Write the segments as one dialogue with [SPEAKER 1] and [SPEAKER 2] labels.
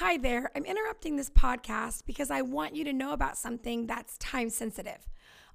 [SPEAKER 1] Hi there. I'm interrupting this podcast because I want you to know about something that's time sensitive.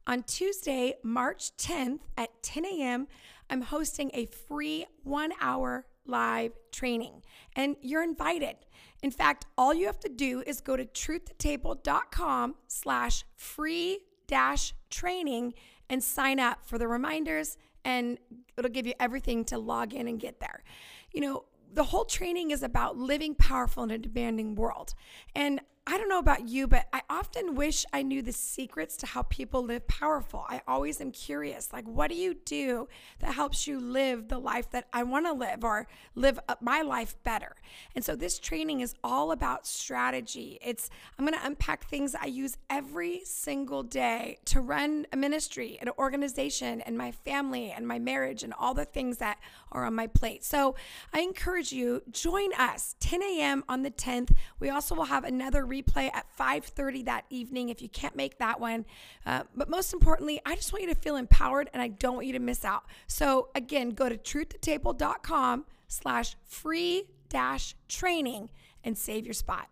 [SPEAKER 1] On Tuesday, March 10th at 10 a.m., I'm hosting a free one hour live training, and you're invited. In fact, all you have to do is go to truthtotable.com slash free dash training and sign up for the reminders, and it'll give you everything to log in and get there. You know, the whole training is about living powerful in a demanding world. And I don't know about you, but I often wish I knew the secrets to how people live powerful. I always am curious like, what do you do that helps you live the life that I want to live or live my life better? And so this training is all about strategy. It's, I'm going to unpack things I use every single day to run a ministry, an organization, and my family and my marriage and all the things that are on my plate. So I encourage you, join us 10 a.m. on the 10th. We also will have another replay at 5:30 that evening if you can't make that one. Uh, but most importantly, I just want you to feel empowered and I don't want you to miss out. So again, go to truthtotable.com slash free dash training and save your spot.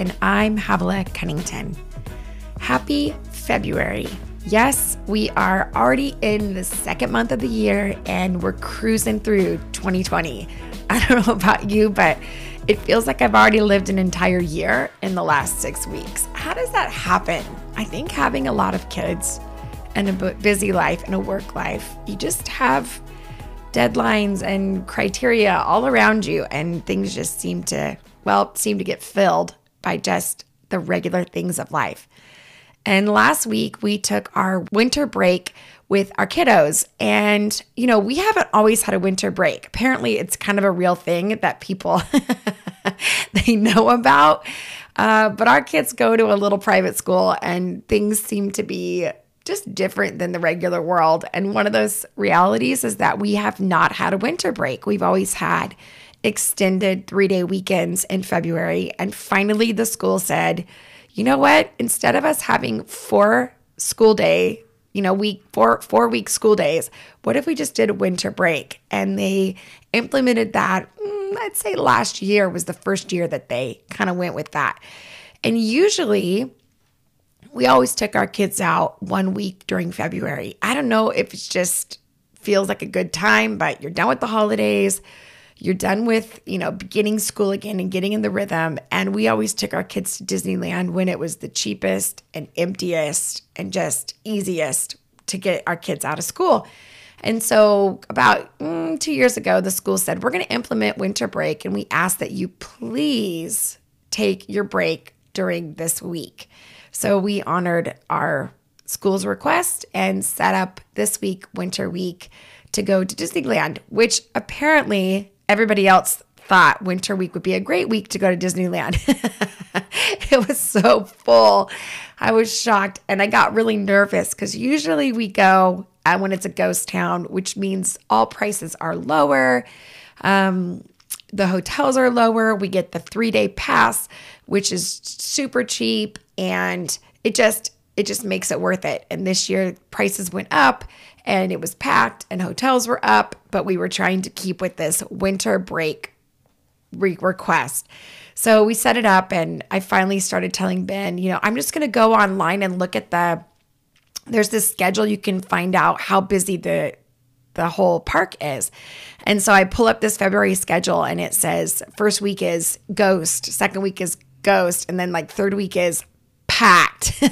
[SPEAKER 1] And I'm Havilah Cunnington. Happy February. Yes, we are already in the second month of the year and we're cruising through 2020. I don't know about you, but it feels like I've already lived an entire year in the last six weeks. How does that happen? I think having a lot of kids and a busy life and a work life, you just have deadlines and criteria all around you, and things just seem to well, seem to get filled by just the regular things of life. And last week we took our winter break with our kiddos. And, you know, we haven't always had a winter break. Apparently, it's kind of a real thing that people they know about. Uh, but our kids go to a little private school and things seem to be just different than the regular world. And one of those realities is that we have not had a winter break. We've always had extended three day weekends in February. And finally, the school said, you know what? Instead of us having four school day, you know, week four four week school days, what if we just did a winter break? And they implemented that. Mm, I'd say last year was the first year that they kind of went with that. And usually, we always took our kids out one week during February. I don't know if it's just feels like a good time, but you're done with the holidays you're done with, you know, beginning school again and getting in the rhythm. And we always took our kids to Disneyland when it was the cheapest and emptiest and just easiest to get our kids out of school. And so, about mm, two years ago, the school said, We're going to implement winter break, and we ask that you please take your break during this week. So, we honored our school's request and set up this week, Winter Week, to go to Disneyland, which apparently everybody else thought winter week would be a great week to go to Disneyland. it was so full. I was shocked and I got really nervous because usually we go when it's a ghost town, which means all prices are lower. Um, the hotels are lower. We get the three day pass, which is super cheap, and it just it just makes it worth it. And this year prices went up and it was packed and hotels were up, but we were trying to keep with this winter break re- request. So we set it up and I finally started telling Ben, you know, I'm just going to go online and look at the there's this schedule you can find out how busy the the whole park is. And so I pull up this February schedule and it says first week is ghost, second week is ghost, and then like third week is packed.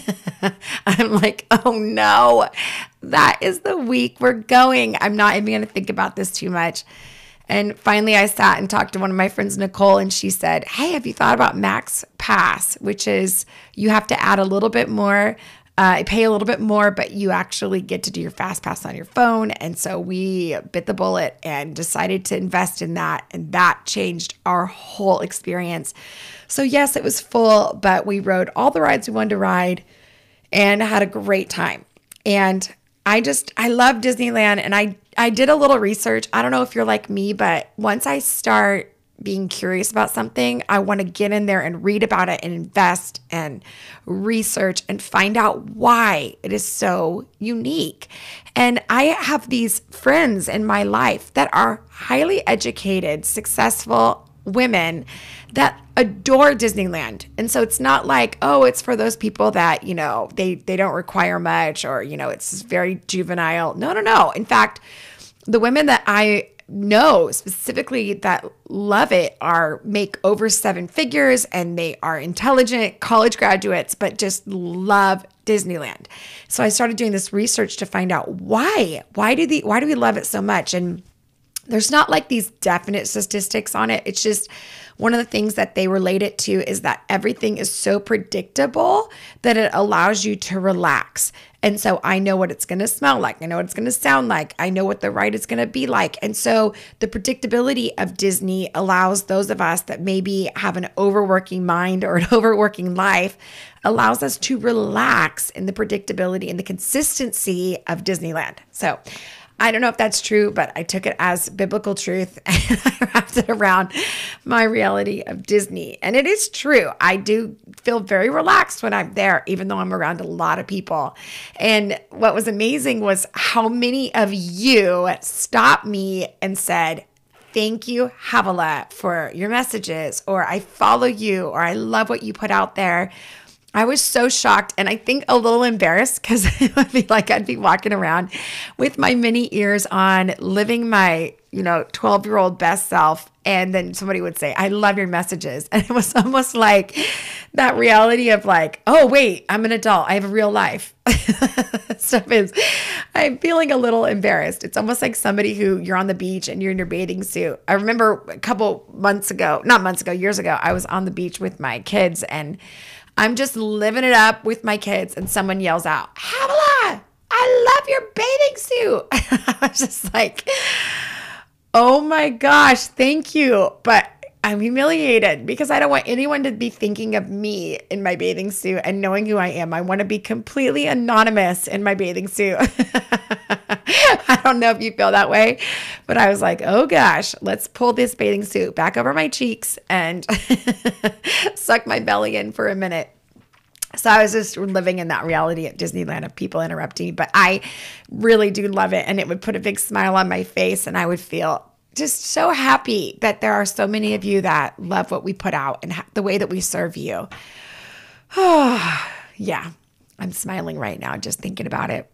[SPEAKER 1] I'm like, oh no, that is the week we're going. I'm not even going to think about this too much. And finally, I sat and talked to one of my friends, Nicole, and she said, Hey, have you thought about Max Pass, which is you have to add a little bit more, uh, pay a little bit more, but you actually get to do your Fast Pass on your phone. And so we bit the bullet and decided to invest in that. And that changed our whole experience. So, yes, it was full, but we rode all the rides we wanted to ride and had a great time. And I just I love Disneyland and I I did a little research. I don't know if you're like me, but once I start being curious about something, I want to get in there and read about it and invest and research and find out why it is so unique. And I have these friends in my life that are highly educated, successful women that adore Disneyland. And so it's not like, oh, it's for those people that, you know, they they don't require much or, you know, it's very juvenile. No, no, no. In fact, the women that I know specifically that love it are make over seven figures and they are intelligent college graduates but just love Disneyland. So I started doing this research to find out why. Why do the why do we love it so much? And there's not like these definite statistics on it. It's just one of the things that they relate it to is that everything is so predictable that it allows you to relax. And so I know what it's going to smell like. I know what it's going to sound like. I know what the ride is going to be like. And so the predictability of Disney allows those of us that maybe have an overworking mind or an overworking life allows us to relax in the predictability and the consistency of Disneyland. So I don't know if that's true, but I took it as biblical truth and I wrapped it around my reality of Disney. And it is true. I do feel very relaxed when I'm there, even though I'm around a lot of people. And what was amazing was how many of you stopped me and said, Thank you, Havilah, for your messages, or I follow you, or I love what you put out there. I was so shocked and I think a little embarrassed because it would be like I'd be walking around with my mini ears on, living my, you know, 12 year old best self. And then somebody would say, I love your messages. And it was almost like that reality of like, oh, wait, I'm an adult. I have a real life. Stuff is, I'm feeling a little embarrassed. It's almost like somebody who you're on the beach and you're in your bathing suit. I remember a couple months ago, not months ago, years ago, I was on the beach with my kids and I'm just living it up with my kids, and someone yells out, Havilah, I love your bathing suit. I was just like, oh my gosh, thank you. But I'm humiliated because I don't want anyone to be thinking of me in my bathing suit and knowing who I am. I want to be completely anonymous in my bathing suit. I don't know if you feel that way, but I was like, oh gosh, let's pull this bathing suit back over my cheeks and suck my belly in for a minute. So I was just living in that reality at Disneyland of people interrupting, but I really do love it. And it would put a big smile on my face, and I would feel just so happy that there are so many of you that love what we put out and the way that we serve you. Yeah, I'm smiling right now just thinking about it.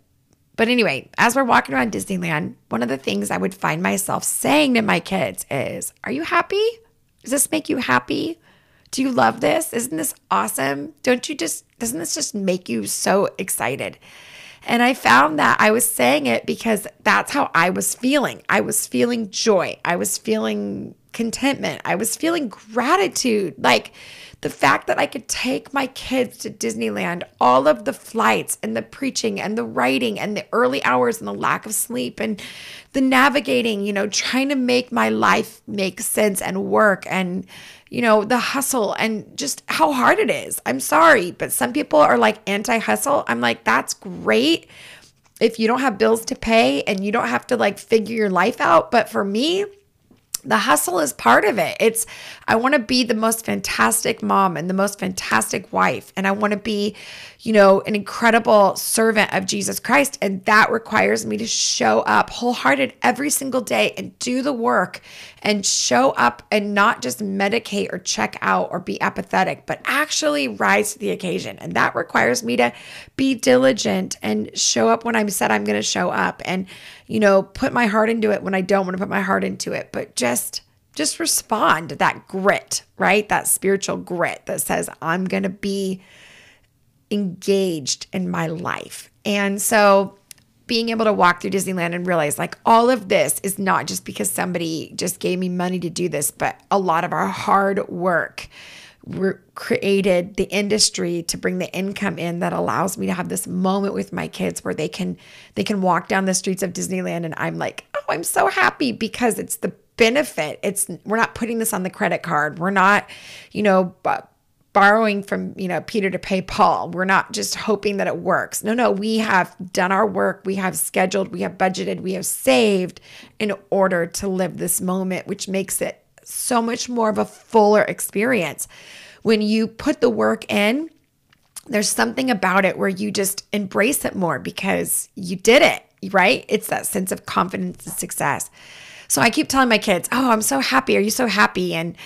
[SPEAKER 1] But anyway, as we're walking around Disneyland, one of the things I would find myself saying to my kids is, Are you happy? Does this make you happy? Do you love this? Isn't this awesome? Don't you just, doesn't this just make you so excited? And I found that I was saying it because that's how I was feeling. I was feeling joy. I was feeling contentment. I was feeling gratitude. Like, the fact that I could take my kids to Disneyland, all of the flights and the preaching and the writing and the early hours and the lack of sleep and the navigating, you know, trying to make my life make sense and work and, you know, the hustle and just how hard it is. I'm sorry, but some people are like anti hustle. I'm like, that's great if you don't have bills to pay and you don't have to like figure your life out. But for me, the hustle is part of it. It's, I want to be the most fantastic mom and the most fantastic wife. And I want to be, you know, an incredible servant of Jesus Christ. And that requires me to show up wholehearted every single day and do the work and show up and not just medicate or check out or be apathetic, but actually rise to the occasion. And that requires me to be diligent and show up when I'm said I'm going to show up and, you know, put my heart into it when I don't want to put my heart into it, but just just respond to that grit, right? That spiritual grit that says, I'm going to be engaged in my life. And so being able to walk through Disneyland and realize like all of this is not just because somebody just gave me money to do this, but a lot of our hard work created the industry to bring the income in that allows me to have this moment with my kids where they can they can walk down the streets of Disneyland and I'm like, "Oh, I'm so happy because it's the benefit. It's we're not putting this on the credit card. We're not, you know, borrowing from, you know, Peter to pay Paul. We're not just hoping that it works. No, no, we have done our work. We have scheduled, we have budgeted, we have saved in order to live this moment, which makes it so much more of a fuller experience. When you put the work in, there's something about it where you just embrace it more because you did it, right? It's that sense of confidence and success. So I keep telling my kids, Oh, I'm so happy. Are you so happy? And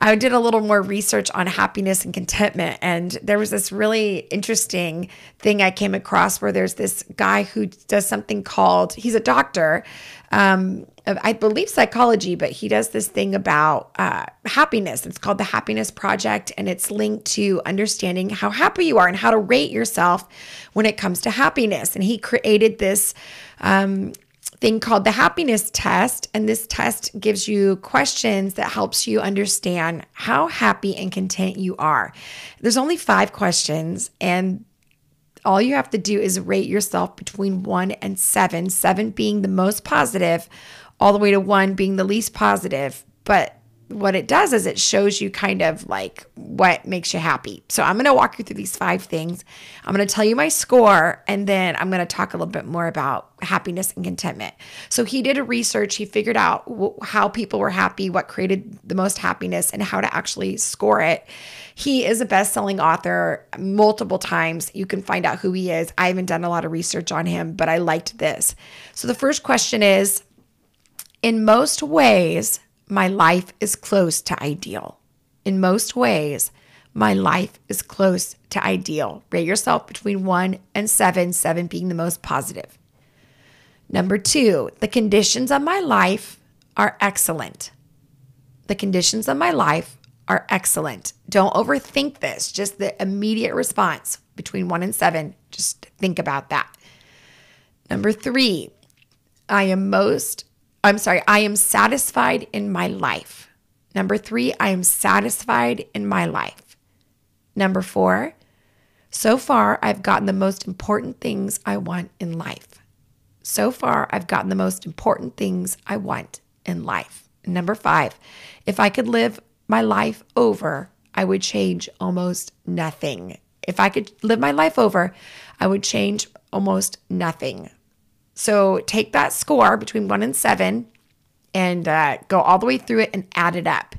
[SPEAKER 1] I did a little more research on happiness and contentment. And there was this really interesting thing I came across where there's this guy who does something called, he's a doctor, um, I believe psychology, but he does this thing about uh, happiness. It's called the Happiness Project, and it's linked to understanding how happy you are and how to rate yourself when it comes to happiness. And he created this um, thing called the happiness test and this test gives you questions that helps you understand how happy and content you are. There's only five questions and all you have to do is rate yourself between one and seven seven being the most positive all the way to one being the least positive. But what it does is it shows you kind of like what makes you happy. So I'm going to walk you through these five things. I'm going to tell you my score and then I'm going to talk a little bit more about happiness and contentment. So he did a research, he figured out how people were happy, what created the most happiness and how to actually score it. He is a best-selling author multiple times. You can find out who he is. I haven't done a lot of research on him, but I liked this. So the first question is in most ways, my life is close to ideal. In most ways, my life is close to ideal. Rate yourself between one and seven, seven being the most positive. Number two, the conditions of my life are excellent. The conditions of my life are excellent. Don't overthink this, just the immediate response between one and seven. Just think about that. Number three, I am most I'm sorry, I am satisfied in my life. Number three, I am satisfied in my life. Number four, so far I've gotten the most important things I want in life. So far I've gotten the most important things I want in life. number five, if I could live my life over, I would change almost nothing. If I could live my life over, I would change almost nothing. So take that score between one and seven and uh, go all the way through it and add it up.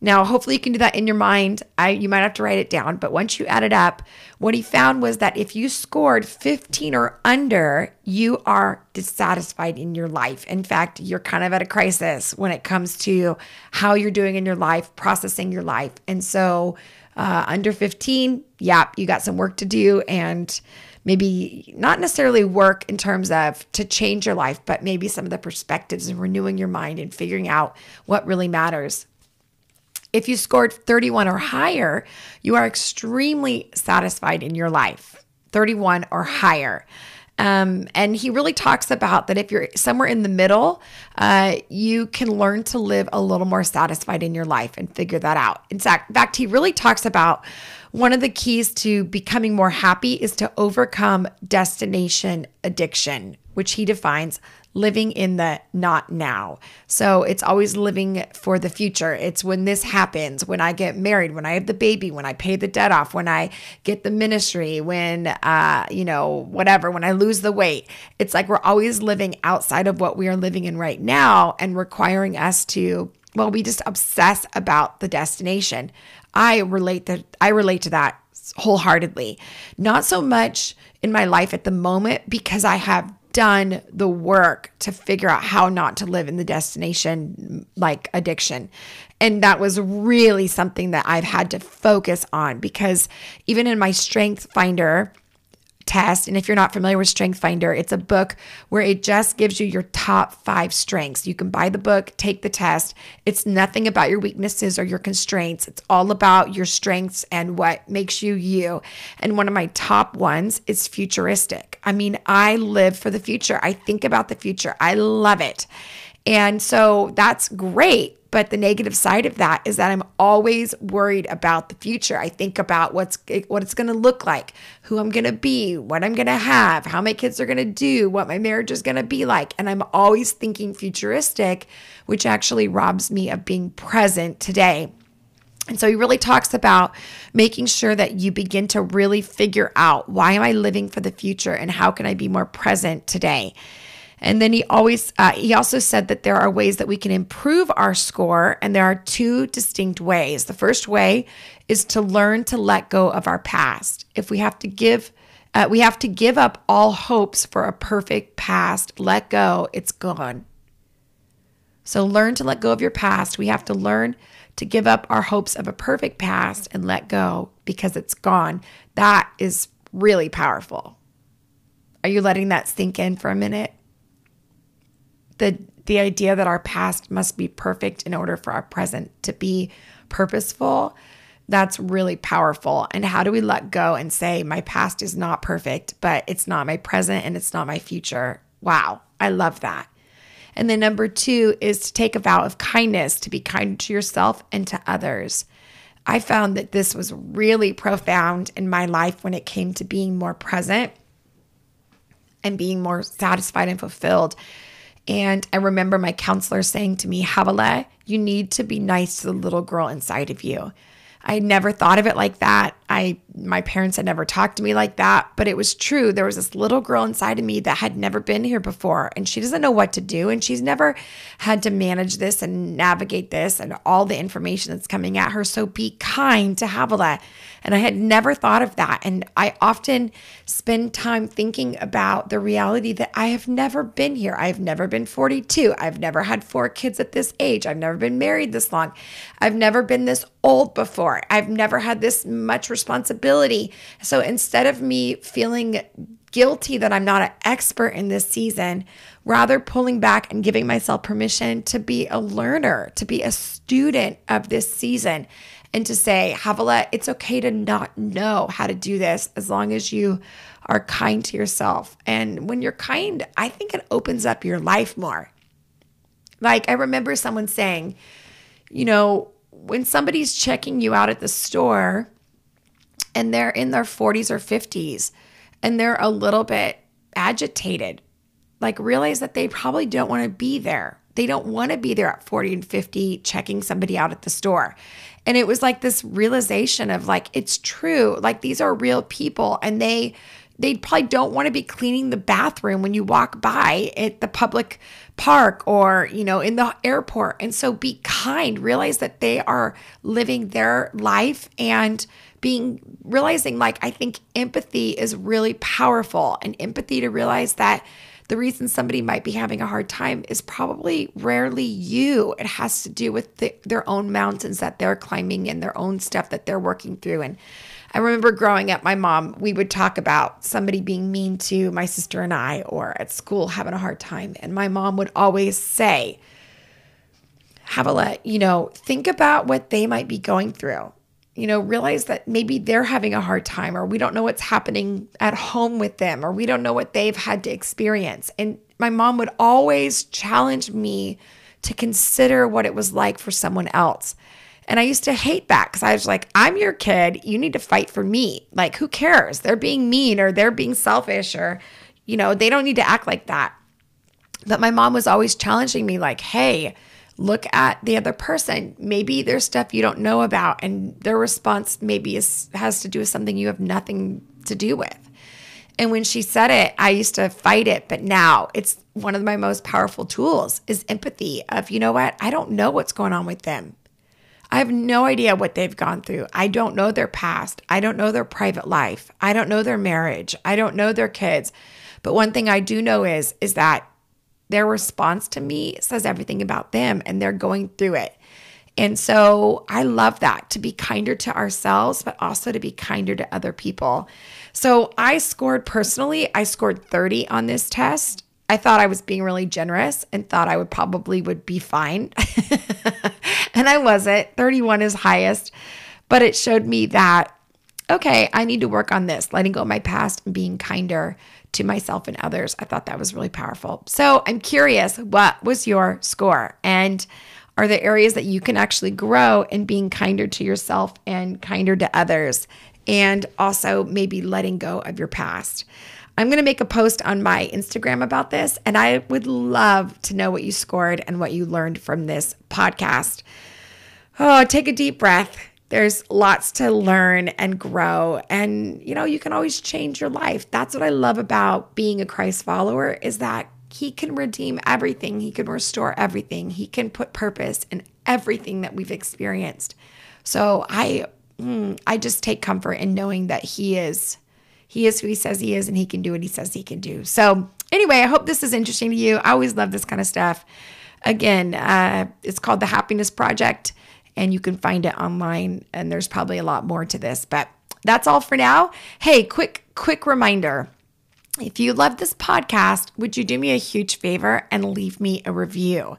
[SPEAKER 1] Now, hopefully, you can do that in your mind. I you might have to write it down, but once you add it up, what he found was that if you scored 15 or under, you are dissatisfied in your life. In fact, you're kind of at a crisis when it comes to how you're doing in your life, processing your life. And so, uh, under 15, yeah, you got some work to do, and maybe not necessarily work in terms of to change your life, but maybe some of the perspectives and renewing your mind and figuring out what really matters. If you scored 31 or higher, you are extremely satisfied in your life. 31 or higher. Um, and he really talks about that if you're somewhere in the middle, uh, you can learn to live a little more satisfied in your life and figure that out. In fact, in fact, he really talks about one of the keys to becoming more happy is to overcome destination addiction, which he defines living in the not now. So it's always living for the future. It's when this happens, when I get married, when I have the baby, when I pay the debt off, when I get the ministry, when, uh, you know, whatever, when I lose the weight. It's like we're always living outside of what we are living in right now and requiring us to well, we just obsess about the destination. I relate that I relate to that wholeheartedly. Not so much in my life at the moment because I have done the work to figure out how not to live in the destination like addiction. And that was really something that I've had to focus on because even in my strength finder, test. And if you're not familiar with Strength Finder, it's a book where it just gives you your top five strengths. You can buy the book, take the test. It's nothing about your weaknesses or your constraints, it's all about your strengths and what makes you you. And one of my top ones is futuristic. I mean, I live for the future, I think about the future, I love it. And so that's great. But the negative side of that is that I'm always worried about the future. I think about what's what it's going to look like, who I'm going to be, what I'm going to have, how my kids are going to do, what my marriage is going to be like, and I'm always thinking futuristic, which actually robs me of being present today. And so he really talks about making sure that you begin to really figure out why am I living for the future and how can I be more present today. And then he always uh, he also said that there are ways that we can improve our score, and there are two distinct ways. The first way is to learn to let go of our past. If we have to give uh, we have to give up all hopes for a perfect past. Let go, it's gone. So learn to let go of your past. We have to learn to give up our hopes of a perfect past and let go because it's gone. That is really powerful. Are you letting that sink in for a minute? The the idea that our past must be perfect in order for our present to be purposeful that's really powerful. And how do we let go and say, my past is not perfect, but it's not my present and it's not my future? Wow, I love that. And then number two is to take a vow of kindness, to be kind to yourself and to others. I found that this was really profound in my life when it came to being more present and being more satisfied and fulfilled. And I remember my counselor saying to me, Havilah, you need to be nice to the little girl inside of you. I never thought of it like that. I my parents had never talked to me like that, but it was true. There was this little girl inside of me that had never been here before and she doesn't know what to do and she's never had to manage this and navigate this and all the information that's coming at her. So be kind to Havilah. And I had never thought of that. And I often spend time thinking about the reality that I have never been here. I've never been 42. I've never had four kids at this age. I've never been married this long. I've never been this old before. I've never had this much responsibility. So instead of me feeling guilty that I'm not an expert in this season, rather pulling back and giving myself permission to be a learner, to be a student of this season, and to say, Havilah, it's okay to not know how to do this as long as you are kind to yourself. And when you're kind, I think it opens up your life more. Like I remember someone saying, you know, when somebody's checking you out at the store and they're in their 40s or 50s and they're a little bit agitated, like realize that they probably don't want to be there. They don't want to be there at 40 and 50 checking somebody out at the store. And it was like this realization of like, it's true. Like these are real people and they they probably don't want to be cleaning the bathroom when you walk by at the public park or you know in the airport and so be kind realize that they are living their life and being realizing like i think empathy is really powerful and empathy to realize that the reason somebody might be having a hard time is probably rarely you. It has to do with the, their own mountains that they're climbing and their own stuff that they're working through. And I remember growing up, my mom, we would talk about somebody being mean to my sister and I, or at school having a hard time. And my mom would always say, Havilah, you know, think about what they might be going through you know, realize that maybe they're having a hard time or we don't know what's happening at home with them or we don't know what they've had to experience. And my mom would always challenge me to consider what it was like for someone else. And I used to hate that because I was like, I'm your kid. You need to fight for me. Like, who cares? They're being mean or they're being selfish or, you know, they don't need to act like that. But my mom was always challenging me, like, hey, look at the other person. Maybe there's stuff you don't know about, and their response maybe is, has to do with something you have nothing to do with. And when she said it, I used to fight it, but now it's one of my most powerful tools is empathy of, you know what? I don't know what's going on with them. I have no idea what they've gone through. I don't know their past. I don't know their private life. I don't know their marriage. I don't know their kids. But one thing I do know is is that their response to me says everything about them and they're going through it. And so I love that to be kinder to ourselves, but also to be kinder to other people. So I scored personally, I scored 30 on this test. I thought I was being really generous and thought I would probably would be fine. and I wasn't. 31 is highest, but it showed me that okay, I need to work on this, letting go of my past and being kinder to myself and others. I thought that was really powerful. So I'm curious, what was your score? And are there areas that you can actually grow in being kinder to yourself and kinder to others? And also maybe letting go of your past. I'm going to make a post on my Instagram about this, and I would love to know what you scored and what you learned from this podcast. Oh, take a deep breath there's lots to learn and grow. And you know you can always change your life. That's what i love about being a christ follower is that he can redeem everything. He can restore everything. He can put purpose in everything that we've experienced. So i mm, i just take comfort in knowing that he is he is who he says he is and he can do what he says he can do. So anyway i hope this is interesting to you. I always love this kind of stuff. Again uh, it's called the happiness project and you can find it online. And there's probably a lot more to this, but that's all for now. Hey, quick, quick reminder. If you love this podcast, would you do me a huge favor and leave me a review?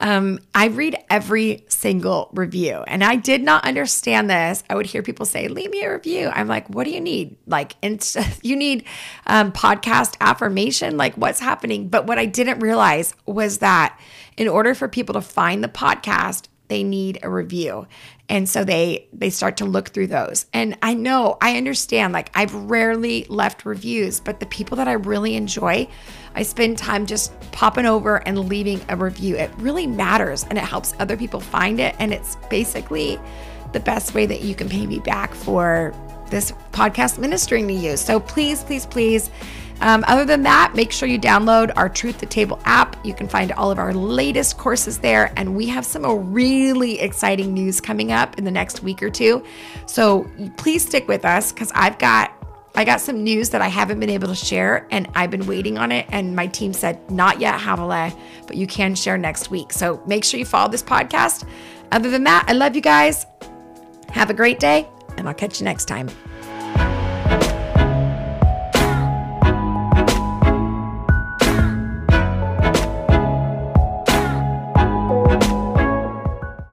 [SPEAKER 1] Um, I read every single review and I did not understand this. I would hear people say, leave me a review. I'm like, what do you need? Like, you need um, podcast affirmation? Like, what's happening? But what I didn't realize was that in order for people to find the podcast, they need a review. And so they they start to look through those. And i know i understand like i've rarely left reviews but the people that i really enjoy i spend time just popping over and leaving a review. It really matters and it helps other people find it. And it's basically the best way that you can pay me back for this podcast ministering to you. So please please please um, other than that, make sure you download our Truth to Table app. You can find all of our latest courses there, and we have some really exciting news coming up in the next week or two. So please stick with us because I've got I got some news that I haven't been able to share, and I've been waiting on it. And my team said, not yet, Havilah, but you can share next week. So make sure you follow this podcast. Other than that, I love you guys. Have a great day, and I'll catch you next time.